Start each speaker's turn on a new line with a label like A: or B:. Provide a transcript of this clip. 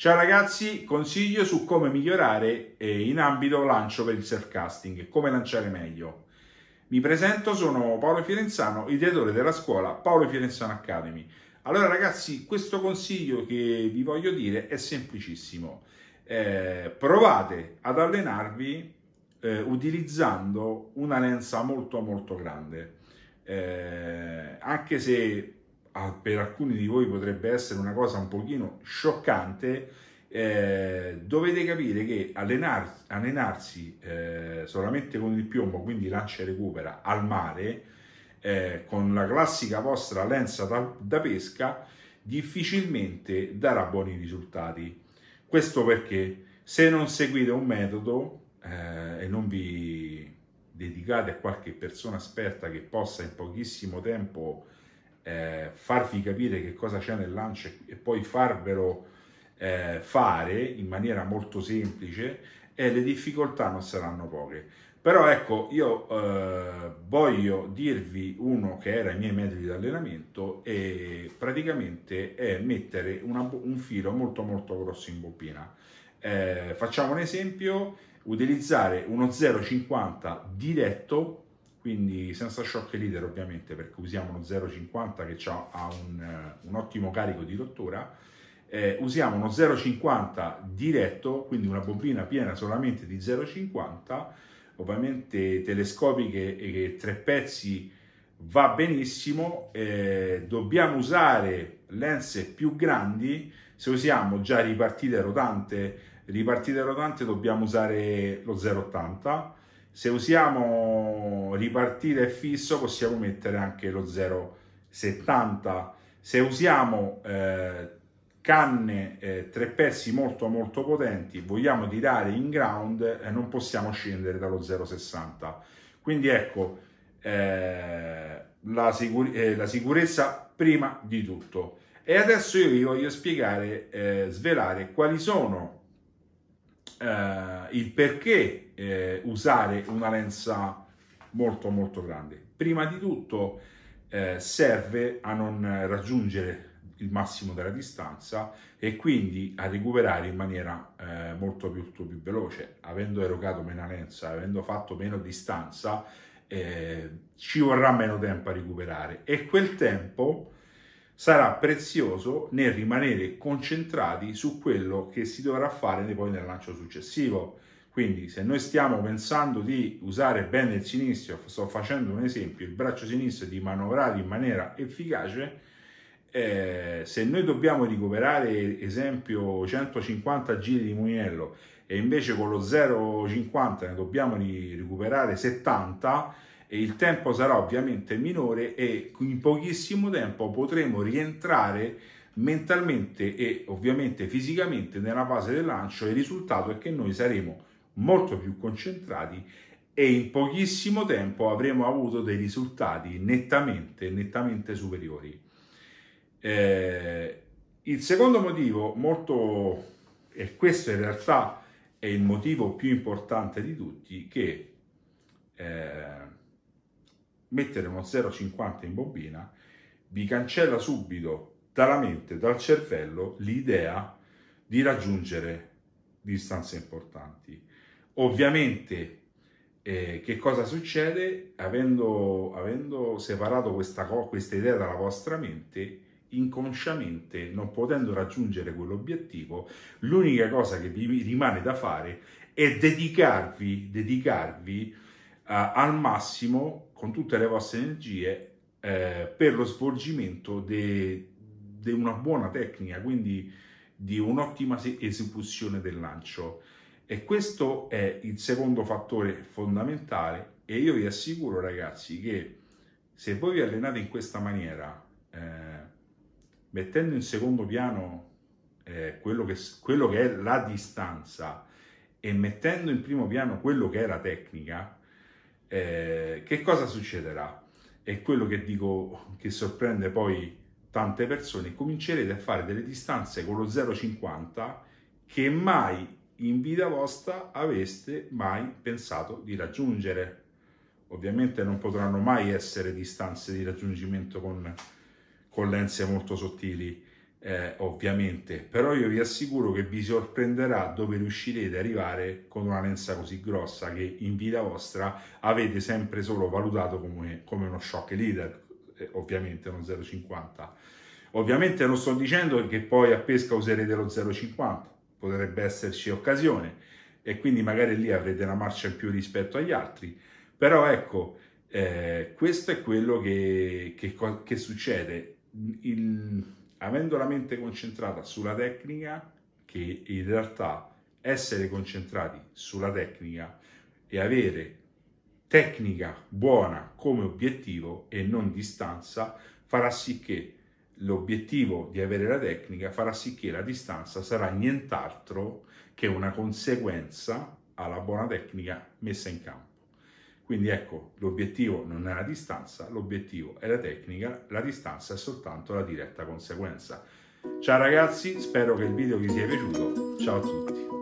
A: Ciao ragazzi, consiglio su come migliorare in ambito lancio per il surfcasting, come lanciare meglio. Mi presento, sono Paolo Fiorenzano, ideatore della scuola Paolo Fiorenzano Academy. Allora ragazzi, questo consiglio che vi voglio dire è semplicissimo. Eh, provate ad allenarvi eh, utilizzando una lenza molto molto grande. Eh, anche se per alcuni di voi potrebbe essere una cosa un pochino scioccante, eh, dovete capire che allenar, allenarsi eh, solamente con il piombo, quindi lancia e recupera al mare, eh, con la classica vostra lenza da, da, pesca, difficilmente darà buoni risultati. Questo perché se non seguite un metodo eh, e non vi dedicate a qualche persona esperta che possa in pochissimo tempo eh, farvi capire che cosa c'è nel lancio e poi farvelo eh, fare in maniera molto semplice e le difficoltà non saranno poche. Però ecco, io eh, voglio dirvi uno che era i miei metodi di allenamento e praticamente è mettere una, un filo molto molto grosso in bobina. Eh, facciamo un esempio, utilizzare uno 0,50 diretto quindi senza shock leader ovviamente perché usiamo uno 0,50 che ha un, uh, un, ottimo carico di rottura, eh, usiamo uno 0,50 diretto, quindi una bobina piena solamente di 0,50, ovviamente telescopiche e tre pezzi va benissimo, eh, dobbiamo usare lenze più grandi, se usiamo già ripartite rotante, ripartite rotante dobbiamo usare lo 0,80, se usiamo ripartire fisso possiamo mettere anche lo 0,70. Se usiamo eh, canne eh, tre pezzi molto molto potenti, vogliamo tirare in ground, eh, non possiamo scendere dallo 0,60. Quindi ecco, eh, la, sicur- eh, la, sicurezza prima di tutto. E adesso io vi voglio spiegare, eh, svelare quali sono il perché eh, usare una lenza molto molto grande. Prima di tutto eh, serve a non raggiungere il massimo della distanza e quindi a recuperare in maniera eh, molto più, più, veloce. Avendo erogato meno lenza, avendo fatto meno distanza, eh, ci vorrà meno tempo a recuperare e quel tempo sarà prezioso nel rimanere concentrati su quello che si dovrà fare poi nel lancio successivo. Quindi se noi stiamo pensando di usare bene il sinistro, sto facendo un esempio, il braccio sinistro di manovrare in maniera efficace, eh, se noi dobbiamo recuperare esempio 150 giri di mulinello e invece con lo 0,50 ne dobbiamo recuperare 70, e il tempo sarà ovviamente minore e in pochissimo tempo potremo rientrare mentalmente e ovviamente fisicamente nella fase del lancio il risultato è che noi saremo molto più concentrati e in pochissimo tempo avremo avuto dei risultati nettamente, nettamente superiori. Eh, il secondo motivo, molto, e questo in realtà è il motivo più importante di tutti, che eh, mettere uno 0,50 in bobina vi cancella subito dalla mente, dal cervello, l'idea di raggiungere distanze importanti. Ovviamente, eh, che cosa succede? Avendo, avendo separato questa, questa idea dalla vostra mente, inconsciamente, non potendo raggiungere quell'obiettivo, l'unica cosa che vi rimane da fare è dedicarvi, dedicarvi uh, al massimo con tutte le vostre energie eh, per lo svolgimento di una buona tecnica, quindi di un'ottima esecuzione del lancio. E questo è il secondo fattore fondamentale e io vi assicuro ragazzi che se voi vi allenate in questa maniera, eh, mettendo in secondo piano eh, quello, che, quello che è la distanza e mettendo in primo piano quello che è la tecnica, eh, che cosa succederà? È quello che dico che sorprende poi tante persone, comincerete a fare delle distanze con lo 0,50 che mai in vita vostra aveste mai pensato di raggiungere. Ovviamente non potranno mai essere distanze di raggiungimento con, con lenze molto sottili, eh, ovviamente, però io vi assicuro che vi sorprenderà dove riuscirete ad arrivare con una lenza così grossa che in vita vostra avete sempre solo valutato come, come uno shock leader, eh, ovviamente uno 0,50. Ovviamente non sto dicendo che poi a pesca userete lo 0,50, potrebbe esserci occasione e quindi magari lì avrete una marcia in più rispetto agli altri, però ecco, eh, questo è quello che, che, che succede. Il, avendo la mente concentrata sulla tecnica, che in realtà essere concentrati sulla tecnica e avere tecnica buona come obiettivo e non distanza farà sì che l'obiettivo di avere la tecnica farà sì che la distanza sarà nient'altro che una conseguenza alla buona tecnica messa in campo. Quindi ecco, l'obiettivo non è la distanza, l'obiettivo è la tecnica, la distanza è soltanto la diretta conseguenza. Ciao ragazzi, spero che il video vi sia piaciuto, ciao a tutti.